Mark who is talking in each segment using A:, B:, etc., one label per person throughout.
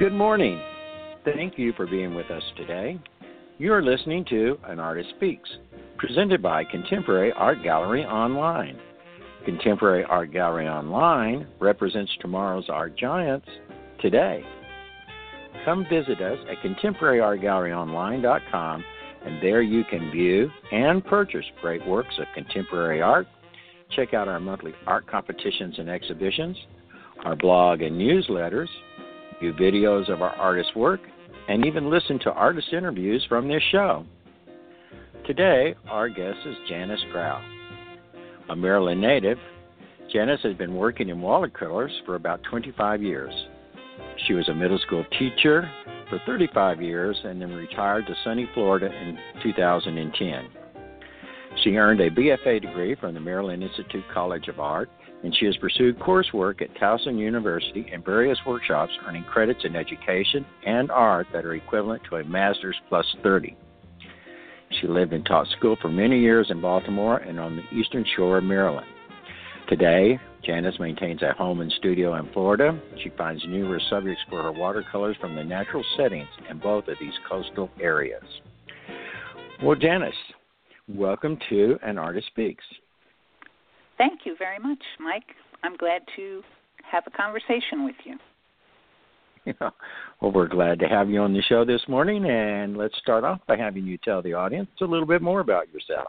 A: Good morning. Thank you for being with us today. You are listening to An Artist Speaks, presented by Contemporary Art Gallery Online. Contemporary Art Gallery Online represents tomorrow's art giants today. Come visit us at contemporaryartgalleryonline.com, and there you can view and purchase great works of contemporary art. Check out our monthly art competitions and exhibitions, our blog and newsletters, view videos of our artists' work, and even listen to artist interviews from this show. Today, our guest is Janis Grau. A Maryland native, Janis has been working in watercolors for about 25 years. She was a middle school teacher for 35 years and then retired to sunny Florida in 2010. She earned a BFA degree from the Maryland Institute College of Art and she has pursued coursework at Towson University and various workshops, earning credits in education and art that are equivalent to a master's plus 30. She lived and taught school for many years in Baltimore and on the eastern shore of Maryland. Today, Janis maintains a home and studio in Florida. She finds numerous subjects for her watercolors from the natural settings in both of these coastal areas. Well, Janis, welcome to An Artist Speaks.
B: Thank you very much, Mike. I'm glad to have a conversation with you.
A: Yeah. Well, we're glad to have you on the show this morning, and let's start off by having you tell the audience a little bit more about yourself.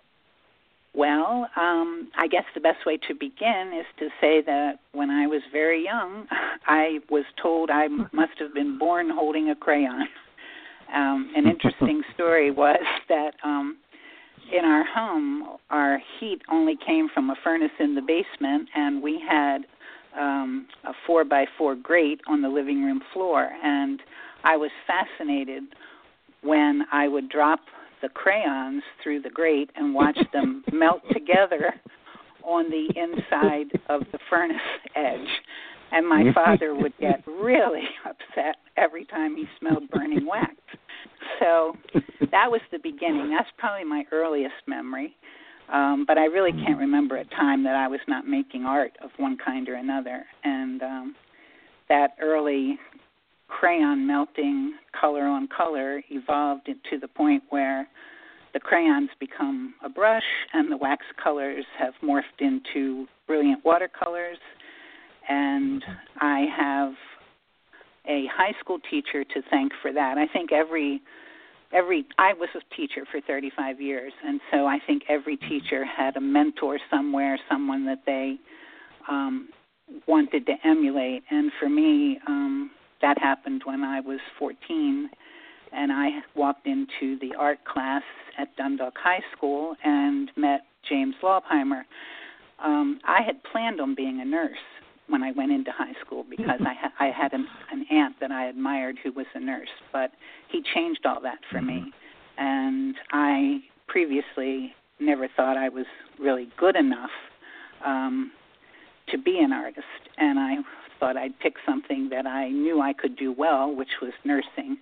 B: Well, um, I guess the best way to begin is to say that when I was very young, I was told I must have been born holding a crayon. Um, an interesting story was that um, in our home, our heat only came from a furnace in the basement, and we had um, a four by four grate on the living room floor. And I was fascinated when I would drop the crayons through the grate and watch them melt together on the inside of the furnace edge. And my father would get really upset every time he smelled burning wax so that was the beginning. That's probably my earliest memory. Um, but I really can't remember a time that I was not making art of one kind or another. And um, that early crayon melting, color on color, evolved to the point where the crayons become a brush and the wax colors have morphed into brilliant watercolors. And I have a high school teacher to thank for that. I think every every I was a teacher for 35 years, and so I think every teacher had a mentor somewhere, someone that they um, wanted to emulate. And for me, um, that happened when I was 14, and I walked into the art class at Dundalk High School and met James Laubheimer. Um, I had planned on being a nurse when I went into high school because I ha- I had an, an aunt that I admired who was a nurse, but he changed all that for me, mm-hmm. and I previously never thought I was really good enough um, to be an artist, and I thought I'd pick something that I knew I could do well, which was nursing.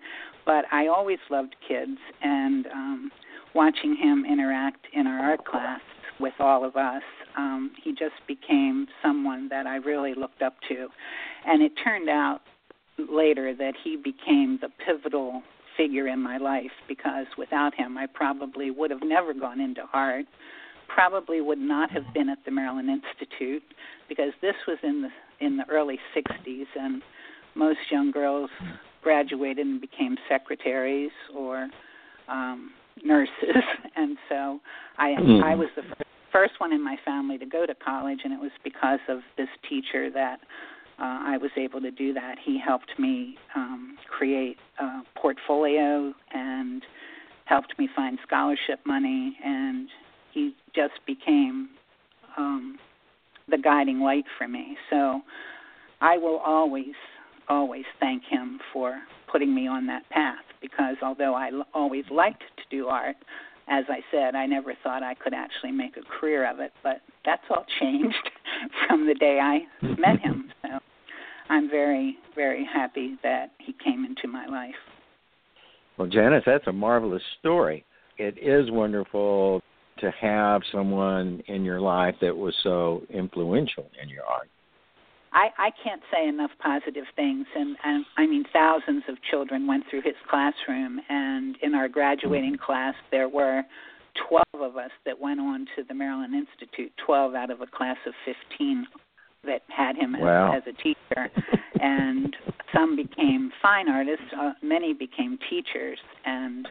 B: But I always loved kids, and um, watching him interact in our art class with all of us um, he just became someone that I really looked up to. And it turned out later that he became the pivotal figure in my life because without him, I probably would have never gone into art, probably would not have been at the Maryland Institute because this was in the in the early 60s and most young girls graduated and became secretaries or um nurses and so I mm. I was the first first one in my family to go to college, and it was because of this teacher that uh, I was able to do that. He helped me um, create a portfolio and helped me find scholarship money, and he just became um, the guiding light for me. So I will always, always thank him for putting me on that path because although I l- always liked to do art, as I said, I never thought I could actually make a career of it, but that's all changed from the day I met him. So I'm very, very happy that he came into my life.
A: Well, Janis, that's a marvelous story. It is wonderful to have someone in your life that was so influential in your art.
B: I, I can't say enough positive things, and, and I mean thousands of children went through his classroom, and in our graduating mm-hmm. class there were 12 of us that went on to the Maryland Institute, 12 out of a class of 15 that had him as,
A: wow.
B: as a teacher, and some became fine artists, uh, many became teachers, and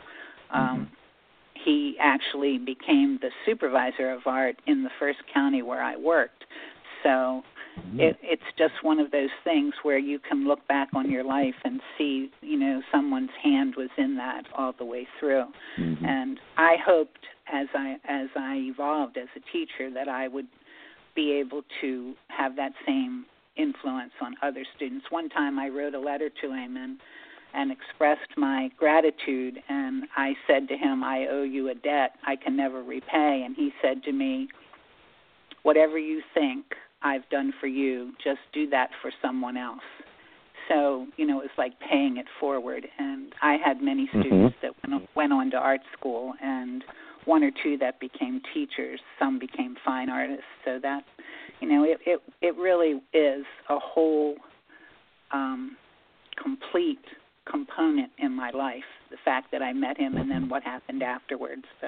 B: um, mm-hmm. he actually became the supervisor of art in the first county where I worked. So Mm-hmm. It, it's just one of those things where you can look back on your life and see, you know, someone's hand was in that all the way through. Mm-hmm. And I hoped as I as I evolved as a teacher that I would be able to have that same influence on other students. One time I wrote a letter to him and and expressed my gratitude and I said to him, I owe you a debt I can never repay and he said to me, Whatever you think I've done for you, just do that for someone else. So, you know, it's like paying it forward. And I had many mm-hmm. students mm-hmm. that went, went on to art school, and one or two that became teachers. Some became fine artists. So that, you know, it it it really is a whole, um, complete component in my life. The fact that I met him, and then what happened afterwards. So.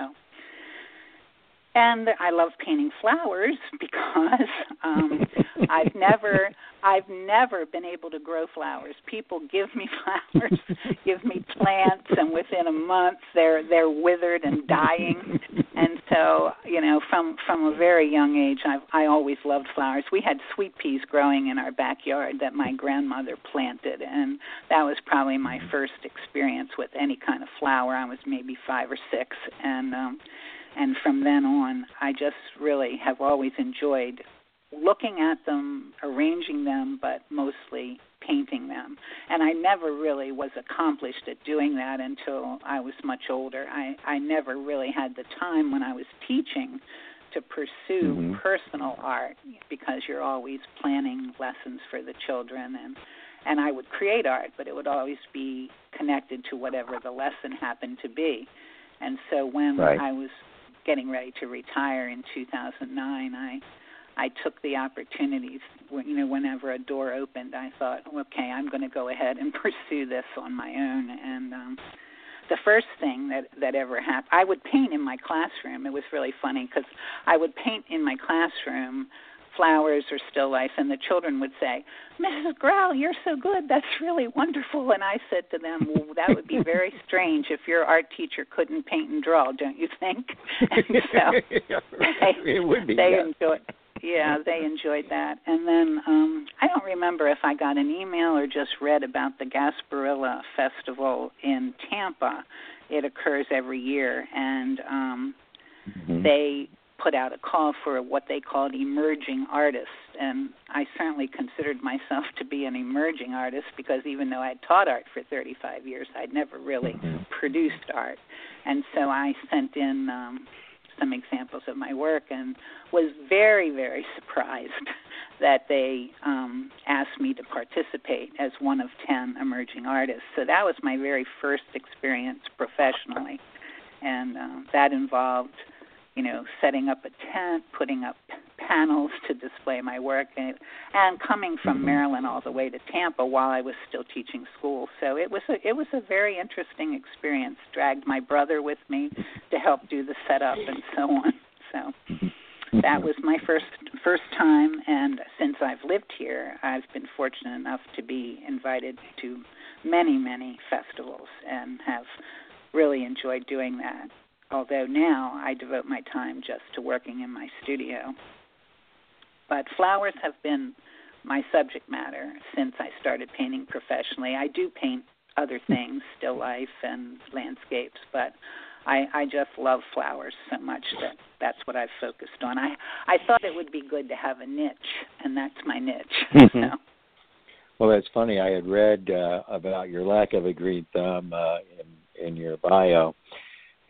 B: And I love painting flowers because um I've never I've never been able to grow flowers. People give me flowers, give me plants and within a month they're they're withered and dying. And so, you know, from from a very young age I've I always loved flowers. We had sweet peas growing in our backyard that my grandmother planted and that was probably my first experience with any kind of flower. I was maybe 5 or 6 and um and from then on, I just really have always enjoyed looking at them, arranging them, but mostly painting them. And I never really was accomplished at doing that until I was much older. I, I never really had the time when I was teaching to pursue mm-hmm. personal art because you're always planning lessons for the children and and I would create art, but it would always be connected to whatever the lesson happened to be. And so when
A: right.
B: I was getting ready to retire in 2009, I I took the opportunities. You know, whenever a door opened, I thought, okay, I'm going to go ahead and pursue this on my own. And um, the first thing that that ever happened, I would paint in my classroom. It was really funny because I would paint in my classroom flowers or still life and the children would say mrs grau you're so good that's really wonderful. And i said to them well that would be very strange if your art teacher couldn't paint and draw don't you think? And so
A: they, it would be
B: they
A: yeah.
B: enjoyed yeah they enjoyed that. And then um i don't remember if i got an email or just read about the gasparilla festival in tampa. It occurs every year and um mm-hmm. they put out a call for what they called emerging artists. And I certainly considered myself to be an emerging artist because even though I'd taught art for 35 years, I'd never really mm-hmm. produced art. And so I sent in um, some examples of my work and was very, very surprised that they um, asked me to participate as one of 10 emerging artists. So that was my very first experience professionally. And uh, that involved you know, setting up a tent, putting up panels to display my work, and, and coming from mm-hmm. Maryland all the way to Tampa while I was still teaching school. So it was a it was a very interesting experience. Dragged my brother with me to help do the setup and so on. So
A: mm-hmm.
B: that was my first first time, and since I've lived here, I've been fortunate enough to be invited to many many festivals and have really enjoyed doing that although now I devote my time just to working in my studio. But flowers have been my subject matter since I started painting professionally. I do paint other things, still life and landscapes, but I, I just love flowers so much that that's what I've focused on. I I thought it would be good to have a niche, and that's my niche.
A: Mm-hmm.
B: So.
A: Well, that's funny. I had read uh, about your lack of a green thumb uh, in, in your bio,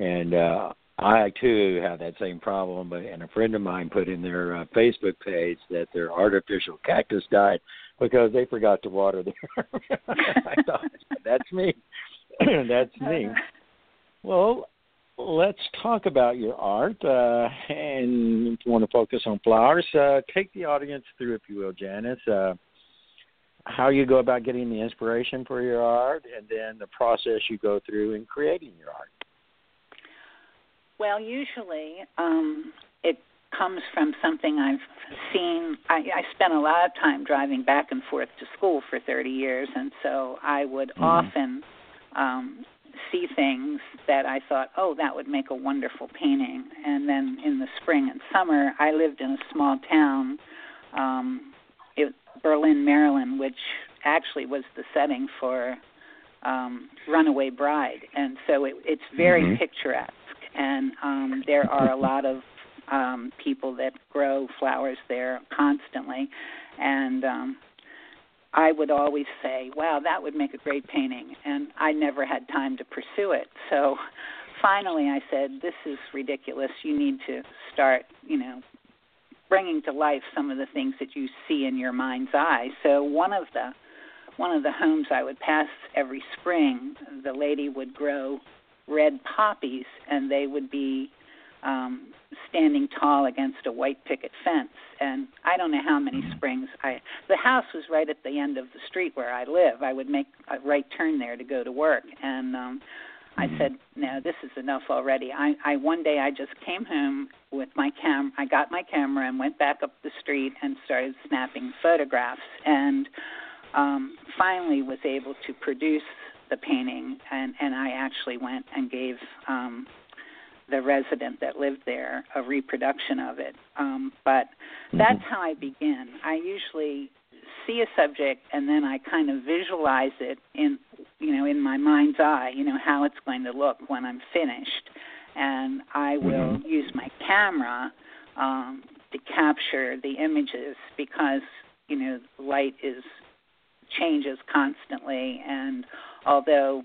A: and uh, I too have that same problem. And a friend of mine put in their uh, Facebook page that their artificial cactus died because they forgot to water their. I thought that's me. that's me. Well, let's talk about your art. Uh, and if you want to focus on flowers, uh, take the audience through, if you will, Janis. Uh, how you go about getting the inspiration for your art, and then the process you go through in creating your art.
B: Well, usually um, it comes from something I've seen. I, I spent a lot of time driving back and forth to school for 30 years, and so I would mm-hmm. often um, see things that I thought, oh, that would make a wonderful painting. And then in the spring and summer, I lived in a small town, um, it, Berlin, Maryland, which actually was the setting for um, Runaway Bride, and so it, it's very mm-hmm. picturesque. And um, there are a lot of um, people that grow flowers there constantly, and um, I would always say, "Wow, that would make a great painting," and I never had time to pursue it. So finally, I said, "This is ridiculous. You need to start, you know, bringing to life some of the things that you see in your mind's eye." So one of the one of the homes I would pass every spring, the lady would grow red poppies, and they would be um, standing tall against a white picket fence. And I don't know how many mm-hmm. springs I. The house was right at the end of the street where I live. I would make a right turn there to go to work, and um, I mm-hmm. said, "No, this is enough already." I, I one day I just came home with my cam. I got my camera and went back up the street and started snapping photographs, and um, finally was able to produce the painting. And and I actually went and gave um, the resident that lived there a reproduction of it. Um, but mm-hmm. that's how I begin. I usually see a subject and then I kind of visualize it in you know in my mind's eye, you know how it's going to look when I'm finished, and I will mm-hmm. use my camera um, to capture the images because you know light is changes constantly and although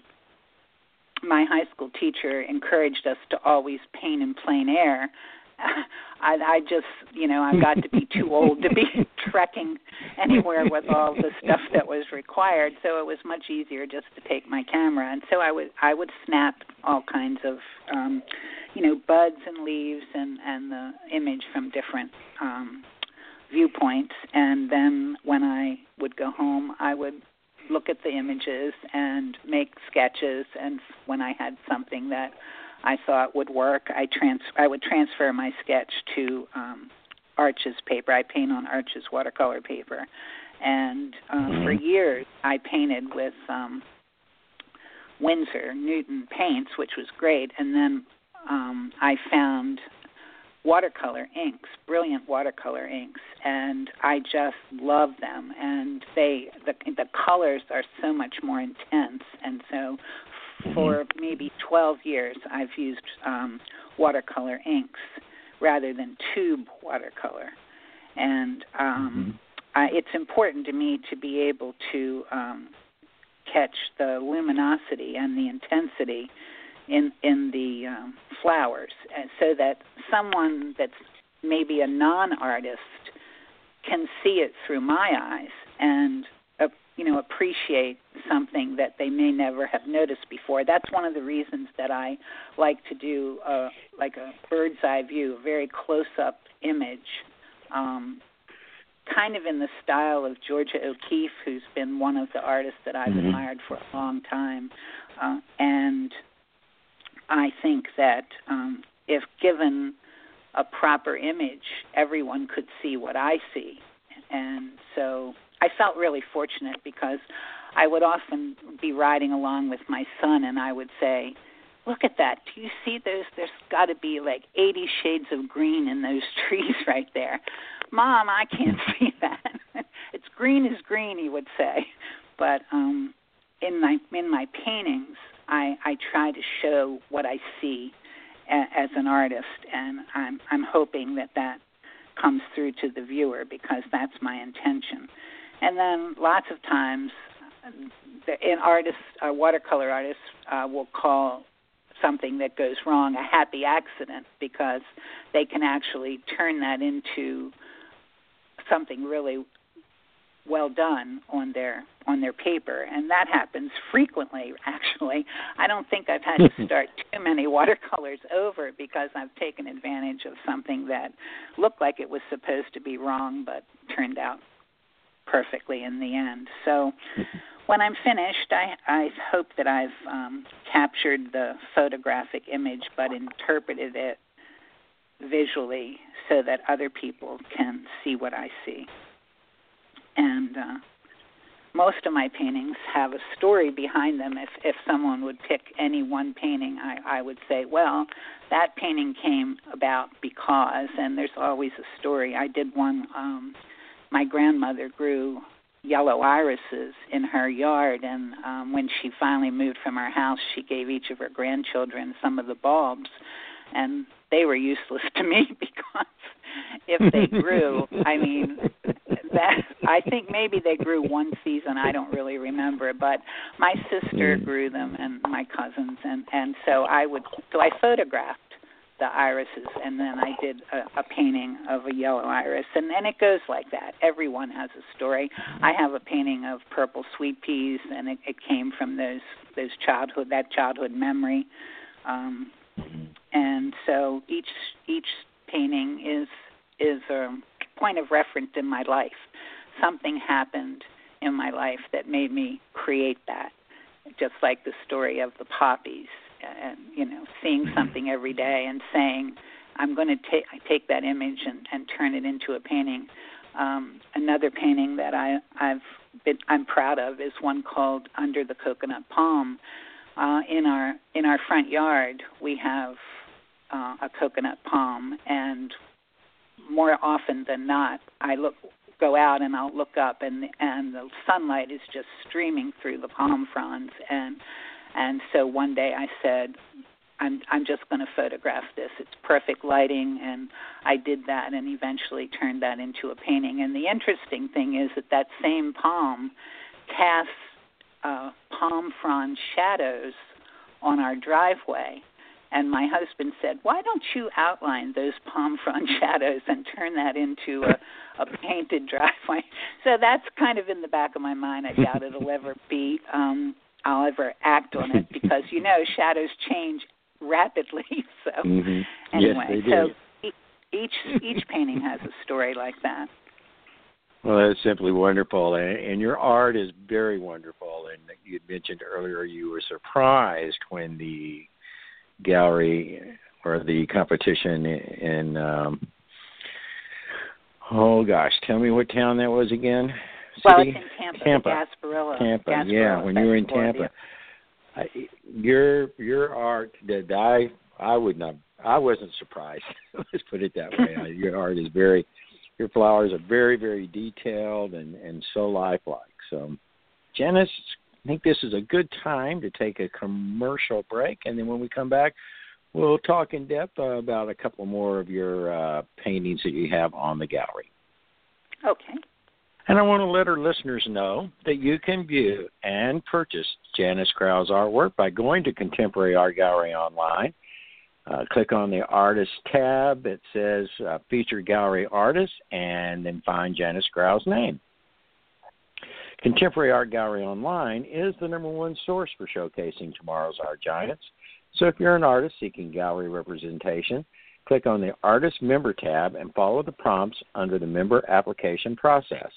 B: my high school teacher encouraged us to always paint in plein air. I, I just, you know, I got to be too old to be trekking anywhere with all the stuff that was required. So it was much easier just to take my camera, and so I would I would snap all kinds of, um, you know, buds and leaves and and the image from different um, viewpoints. And then when I would go home, I would look at the images and make sketches and when I had something that I thought would work, I trans I would transfer my sketch to um Arches paper. I paint on Arches watercolor paper. And uh, mm-hmm. for years I painted with um Winsor Newton paints, which was great, and then um I found watercolor inks, brilliant watercolor inks, and I just love them. And they the the colors are so much more intense. And so, for mm-hmm. maybe 12 years, I've used um, watercolor inks rather than tube watercolor. And um, mm-hmm. I, it's important to me to be able to um, catch the luminosity and the intensity in in the um, flowers, and so that someone that's maybe a non-artist can see it through my eyes and uh, you know appreciate something that they may never have noticed before. That's one of the reasons that I like to do uh, like a bird's eye view, a very close-up image. Um, kind of in the style of Georgia O'Keeffe, who's been one of the artists that I've mm-hmm. admired for a long time. Uh, and I think that um, if given a proper image, everyone could see what I see. And so I felt really fortunate because I would often be riding along with my son and I would say, Look at that. Do you see those? There's got to be like 80 shades of green in those trees right there. Mom, I can't see that. it's green is green, he would say. But um in my in my paintings, I, I try to show what I see a, as an artist, and I'm I'm hoping that that comes through to the viewer because that's my intention. And then lots of times, the, an artist, a watercolor artist, uh, will call something that goes wrong a happy accident because they can actually turn that into something really well done on their on their paper and that happens frequently actually i don't think i've had to start too many watercolors over because i've taken advantage of something that looked like it was supposed to be wrong but turned out perfectly in the end. So when I'm finished, I I hope that I've um, captured the photographic image, but interpreted it visually so that other people can see what I see. And uh, most of my paintings have a story behind them. If if someone would pick any one painting, I I would say, well, that painting came about because, and there's always a story. I did one. um My grandmother grew yellow irises in her yard and um when she finally moved from our house she gave each of her grandchildren some of the bulbs and they were useless to me because if they grew i mean that i think maybe they grew one season i don't really remember but my sister
A: Mm.
B: grew them and my cousins and and so i would so i photographed the irises and then I did a, a painting of a yellow iris and and it goes like that. Everyone has a story. I have a painting of purple sweet peas and it, it came from those those childhood that childhood memory. Um and so each each painting is is a point of reference in my life. Something happened in my life that made me create that. Just like the story of the poppies and you know seeing something every day and saying i'm going to take take that image and and turn it into a painting um another painting that i i've been i'm proud of is one called under the coconut palm uh in our in our front yard we have uh, a coconut palm and more often than not i look go out and I'll look up and and the sunlight is just streaming through the palm fronds and and so one day I said, I'm I'm just going to photograph this. It's perfect lighting, and I did that, and eventually turned that into a painting. And the interesting thing is that that same palm casts uh, palm frond shadows on our driveway. And my husband said, "Why don't you outline those palm frond shadows and turn that into a, a painted driveway?" So that's kind of in the back of my mind. I doubt it'll ever be um, I'll ever act on it because you know shadows change rapidly. So
A: Mm-hmm.
B: anyway,
A: yes,
B: so each each painting has a story like that.
A: Well, that's simply wonderful, and, and your art is very wonderful. And you had mentioned earlier you were surprised when the gallery or the competition in um, oh gosh, tell me what town that was again?
B: Well,
A: City?
B: it's in Tampa,
A: Tampa.
B: Gasparilla.
A: Tampa,
B: Gasparilla
A: yeah. When you were in Tampa, I, your your art that I I would not I wasn't surprised. Let's put it that way. I- your art is very your flowers are very very detailed and and so lifelike. So, Janis, I think this is a good time to take a commercial break, and then when we come back. We'll talk in depth uh, about a couple more of your uh, paintings that you have on the gallery.
B: Okay.
A: And I want to let our listeners know that you can view and purchase Janis Grau's artwork by going to Contemporary Art Gallery online. Uh, click on the Artist tab It says uh, Featured Gallery Artists, and then find Janis Grau's name. Contemporary Art Gallery Online is the number one source for showcasing tomorrow's art giants. So if you're an artist seeking gallery representation, click on the Artist Member tab and follow the prompts under the member application process.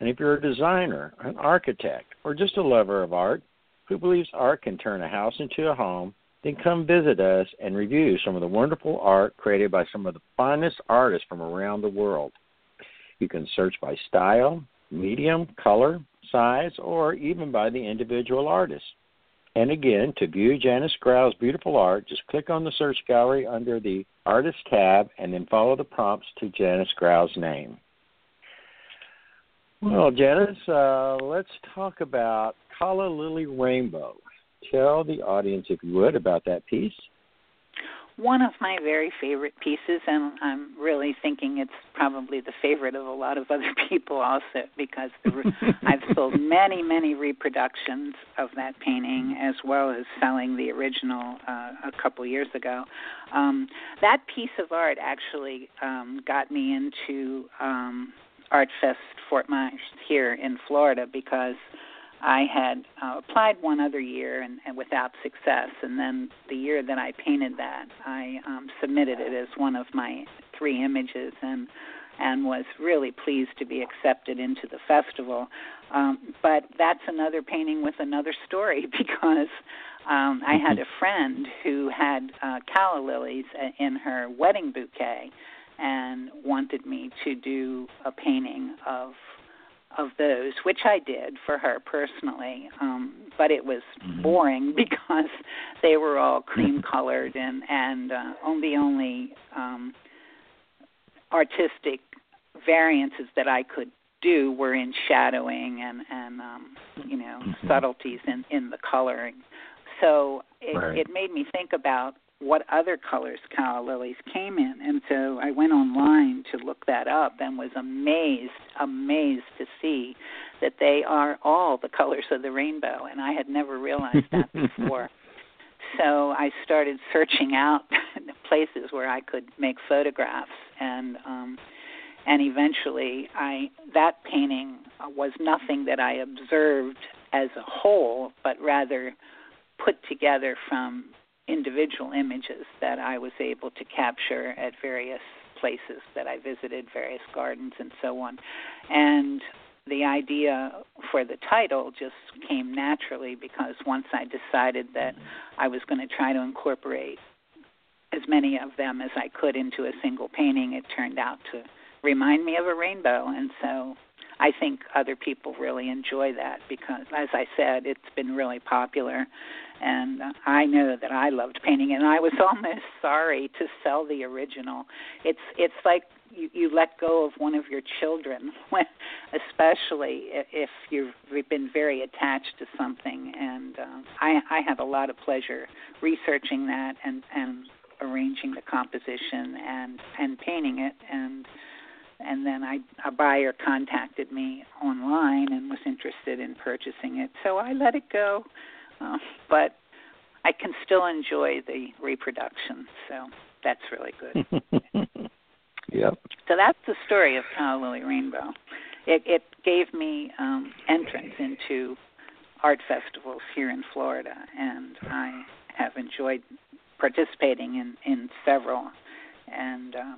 A: And if you're a designer, an architect, or just a lover of art who believes art can turn a house into a home, then come visit us and review some of the wonderful art created by some of the finest artists from around the world. You can search by style, medium, color, size, or even by the individual artist. And again, to view Janis Grau's beautiful art, just click on the search gallery under the Artist tab and then follow the prompts to Janis Grau's name. Well, Janis, uh, let's talk about Calla Lily Rainbow. Tell the audience, if you would, about that piece.
B: One of my very favorite pieces, and I'm really thinking it's probably the favorite of a lot of other people also, because the, I've sold many, many reproductions of that painting, as well as selling the original uh, a couple years ago. Um, that piece of art actually um, got me into um, Art Fest Fort Myers here in Florida because I had uh, applied one other year and, and without success, and then the year that I painted that, I um, submitted it as one of my three images, and and was really pleased to be accepted into the festival. Um, but that's another painting with another story because um, I had a friend who had uh, calla lilies in her wedding bouquet and wanted me to do a painting of of those, which I did for her personally. Um, but it was mm-hmm. boring because they were all cream colored and and uh, only only um, artistic variances that I could do were in shadowing and and um, you know mm-hmm. subtleties in in the coloring. So it,
A: right.
B: it made me think about what other colors calla lilies came in, and so I went online to look that up and was amazed, amazed to see that they are all the colors of the rainbow, and I had never realized that before. so I started searching out places where I could make photographs. And um and eventually I that painting was nothing that I observed as a whole but rather put together from individual images that I was able to capture at various places that I visited, various gardens and so on. And the idea for the title just came naturally because once I decided that I was going to try to incorporate as many of them as I could into a single painting, it turned out to remind me of a rainbow. And so I think other people really enjoy that because, as I said, it's been really popular. And uh, I know that I loved painting, and I was almost sorry to sell the original. It's it's like you, you let go of one of your children, when, especially if you've been very attached to something. And uh, I, I have a lot of pleasure researching that and and arranging the composition and and painting it and and then I a buyer contacted me online and was interested in purchasing it so I let it go uh, but I can still enjoy the reproduction so that's really good
A: Yep.
B: So that's the story of Calla Lily Rainbow. It, it gave me um, entrance into art festivals here in Florida, and I have enjoyed participating in, in several. And um,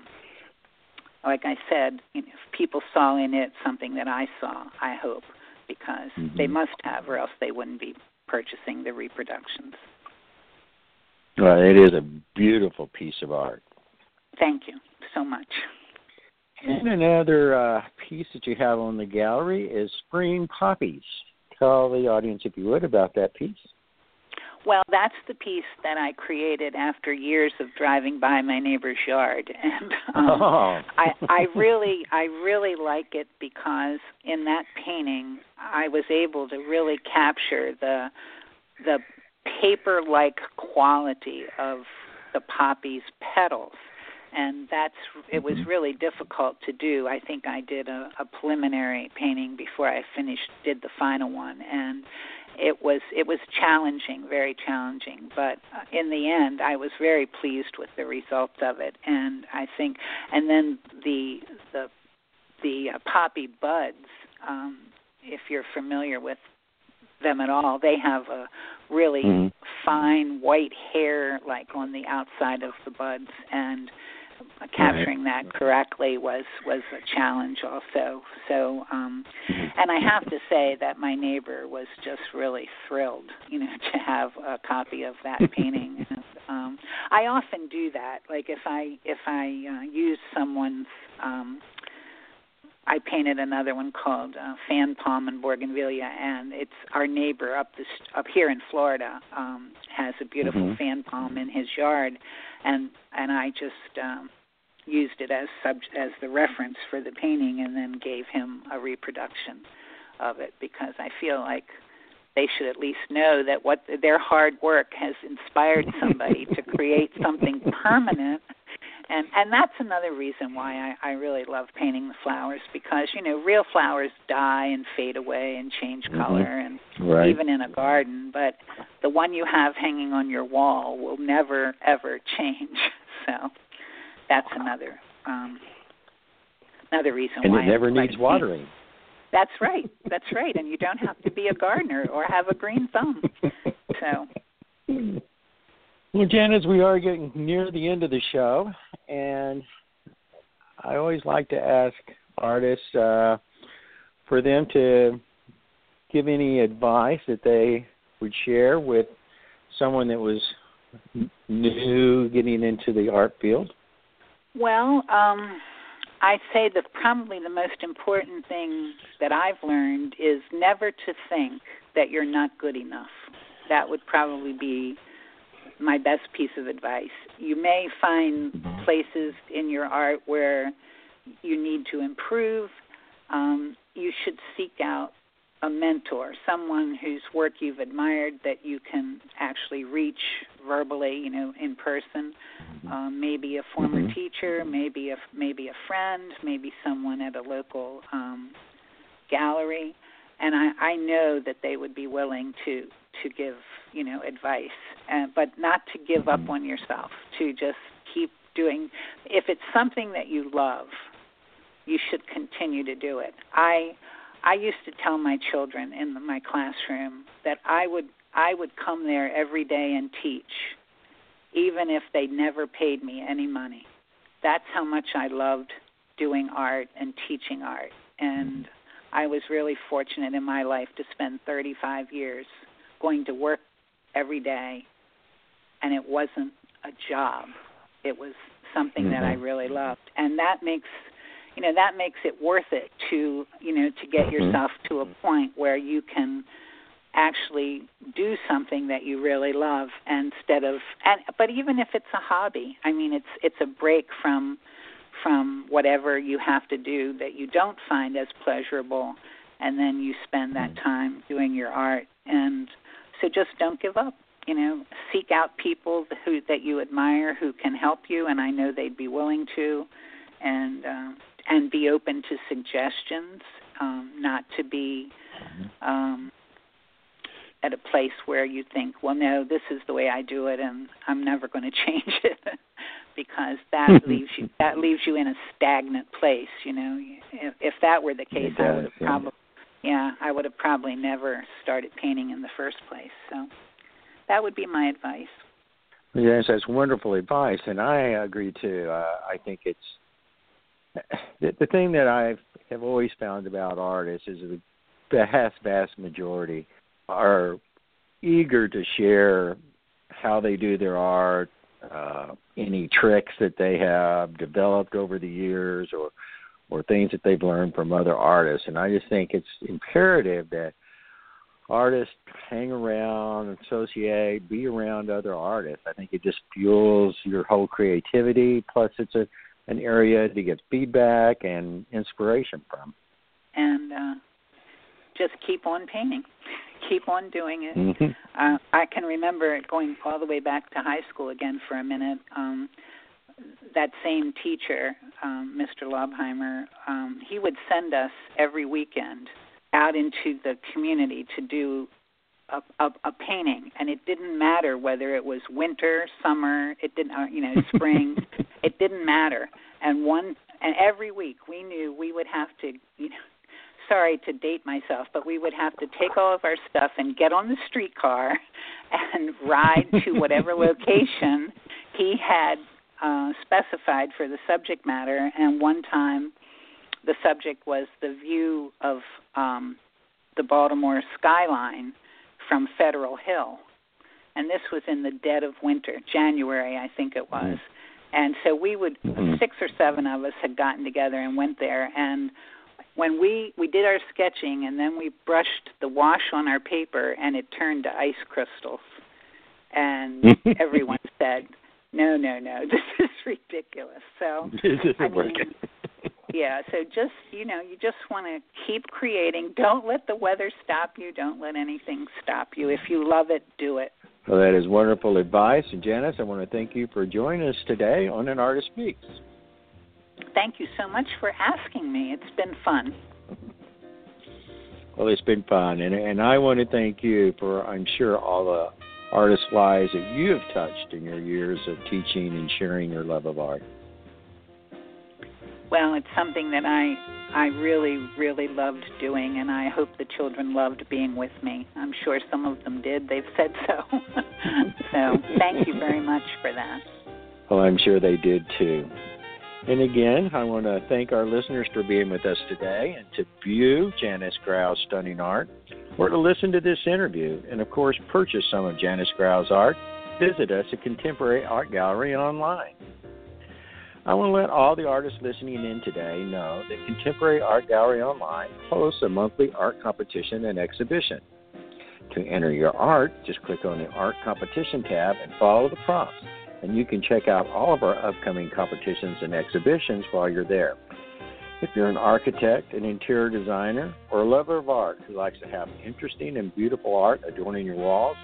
B: like I said, you know, if people saw in it something that I saw, I hope, because
A: mm-hmm.
B: they must have, or else they wouldn't be purchasing the reproductions.
A: Well, it is a beautiful piece of art.
B: Thank you so much.
A: And another uh, piece that you have on the gallery is Spring Poppies. Tell the audience, if you would, about that piece.
B: Well, that's the piece that I created after years of driving by my neighbor's yard, and um,
A: oh.
B: I, I really, I really like it because in that painting, I was able to really capture the the paper-like quality of the poppy's petals and that's it was
A: mm-hmm.
B: really difficult to do. I think I did a, a preliminary painting before I finished did the final one, and it was it was challenging, very challenging. But uh, in the end, I was very pleased with the results of it, and I think, and then the the the uh, poppy buds. Um, if you're familiar with them at all, they have a really
A: mm-hmm.
B: fine white hair like on the outside of the buds and capturing
A: right.
B: that correctly was was a challenge also. So, um,
A: mm-hmm.
B: and I have to say that my neighbor was just really thrilled, you know, to have a copy of that painting. and, um, I often do that. Like if I if I uh, use someone's um, I painted another one called uh, Fan Palm and Bougainvillea, and it's our neighbor up this up here in Florida um, has a beautiful
A: mm-hmm.
B: fan palm in his yard, and and I just um, used it as sub as the reference for the painting, and then gave him a reproduction of it because I feel like they should at least know that what their hard work has inspired somebody to create something permanent and and that's another reason why I, I really love painting the flowers because you know real flowers die and fade away and change
A: mm-hmm.
B: color and
A: right.
B: even in a garden but the one you have hanging on your wall will never ever change so that's another um another reason
A: and
B: why
A: it never
B: I
A: needs
B: like
A: watering
B: that's right that's right and you don't have to be a gardener or have a green thumb so.
A: Well, Janis, we are getting near the end of the show, and I always like to ask artists uh, for them to give any advice that they would share with someone that was new getting into the art field.
B: Well, um, I'd say that probably the most important thing that I've learned is never to think that you're not good enough. That would probably be my best piece of advice. You may find places in your art where you need to improve. Um, you should seek out a mentor, someone whose work you've admired that you can actually reach verbally, you know, in person. Mm-hmm. Um, maybe a former mm-hmm. teacher, maybe a maybe a friend, maybe someone at a local um, gallery, and I, I know that they would be willing to to give you know advice, uh, but not to give up mm-hmm. on yourself. To just keep doing. If it's something that you love, you should continue to do it. I I used to tell my children in my classroom that I would I would come there every day and teach, even if they never paid me any money. That's how much I loved doing art and teaching art. And I was really fortunate in my life to spend 35 years going to work every day, and it wasn't a job. It was something mm-hmm. that I mm-hmm. really loved, and that makes you know that makes it worth it to you know to get mm-hmm. yourself to a point where you can actually do something that you really love instead of and but even if it's a hobby i mean it's it's a break from from whatever you have to do that you don't find as pleasurable and then you spend that mm-hmm. time doing your art and so just don't give up you know seek out people who that you admire who can help you and i know they'd be willing to and uh, and be open to suggestions, um, not to be mm-hmm. um, at a place where you think, well, no, this is the way I do it, and I'm never going to change it, because that leaves you that leaves you in a stagnant place. You know, if, if that were the case, does, I would have yeah. probably, yeah, I would have probably never started painting in the first place. So that would be my advice.
A: Yes, that's wonderful advice, and I agree too. Uh, I think it's the, the thing that I have always found about artists is the vast, vast majority are eager to share how they do their art, uh, any tricks that they have developed over the years, or or things that they've learned from other artists. And I just think it's imperative that artists hang around, associate, be around other artists. I think it just fuels your whole creativity. Plus, it's a an area to get feedback and inspiration from.
B: And uh, just keep on painting, keep on doing it.
A: Mm-hmm.
B: Uh, I can remember going all the way back to high school again for a minute. Um, that same teacher, um, Mr. Laubheimer, um, he would send us every weekend out into the community to do a, a, a painting, and it didn't matter whether it was winter, summer, it didn't, uh, you know, spring. it didn't matter. And one, and every week we knew we would have to, you know, sorry to date myself, but we would have to take all of our stuff and get on the streetcar and ride to whatever location he had uh, specified for the subject matter. And one time, the subject was the view of um, the Baltimore skyline from Federal Hill. And this was in the dead of winter, January, I think it was. Mm-hmm. And so we would, mm-hmm. six or seven of us had gotten together and went there. And when we we did our sketching, and then we brushed the wash on our paper, and it turned to ice crystals. And everyone said, "No, no, no, this is ridiculous." So this isn't I mean, yeah so just you know you just want to keep creating. Don't let the weather stop you. Don't let anything stop you. If you love it do it.
A: Well that is wonderful advice. And janis i want to thank you for joining us today on an artist speaks
B: thank you so much for asking me it's been fun
A: well it's been fun and and i want to thank you for i'm sure all the artist lives that you have touched in your years of teaching and sharing your love of art
B: well, it's something that I I really really loved doing, and I hope the children loved being with me. I'm sure some of them did. They've said so. so thank you very much for that.
A: Well, I'm sure they did too. And again, I want to thank our listeners for being with us today and to view Janis Grau's stunning art or to listen to this interview and, of course, purchase some of Janis Grau's art, visit us at Contemporary Art Gallery online. I want to let all the artists listening in today know that Contemporary Art Gallery Online hosts a monthly art competition and exhibition. To enter your art, just click on the Art Competition tab and follow the prompts and you can check out all of our upcoming competitions and exhibitions while you're there. If you're an architect, an interior designer, or a lover of art who likes to have interesting and beautiful art adorning your walls,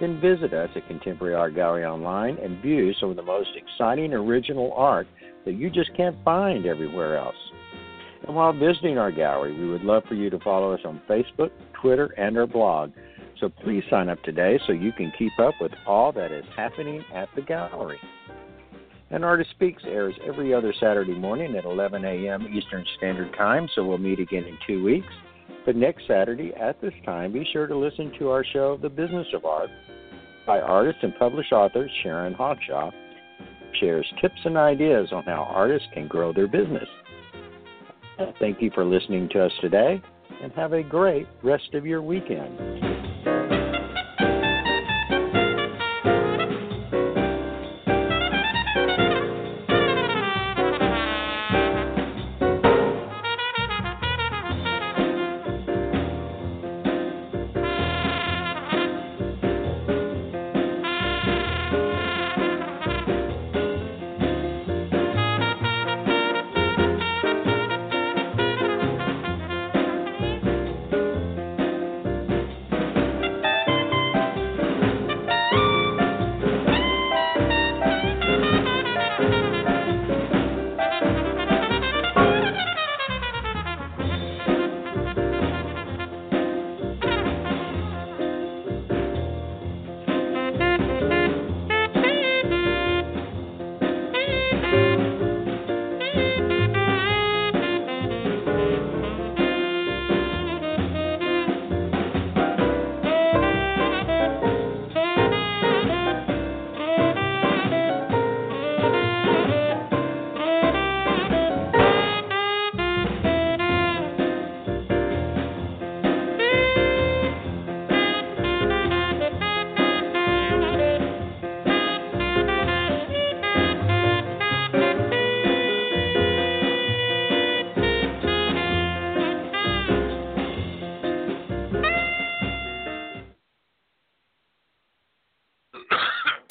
A: then visit us at Contemporary Art Gallery Online and view some of the most exciting original art that you just can't find everywhere else. And while visiting our gallery, we would love for you to follow us on Facebook, Twitter, and our blog so please sign up today so you can keep up with all that is happening at the gallery. An Artist Speaks airs every other Saturday morning at 11 a.m. Eastern Standard Time, so we'll meet again in two weeks. But next Saturday at this time, be sure to listen to our show, The Business of Art, by artist and published author Sharon Hawkshaw, shares tips and ideas on how artists can grow their business. Thank you for listening to us today, and have a great rest of your weekend.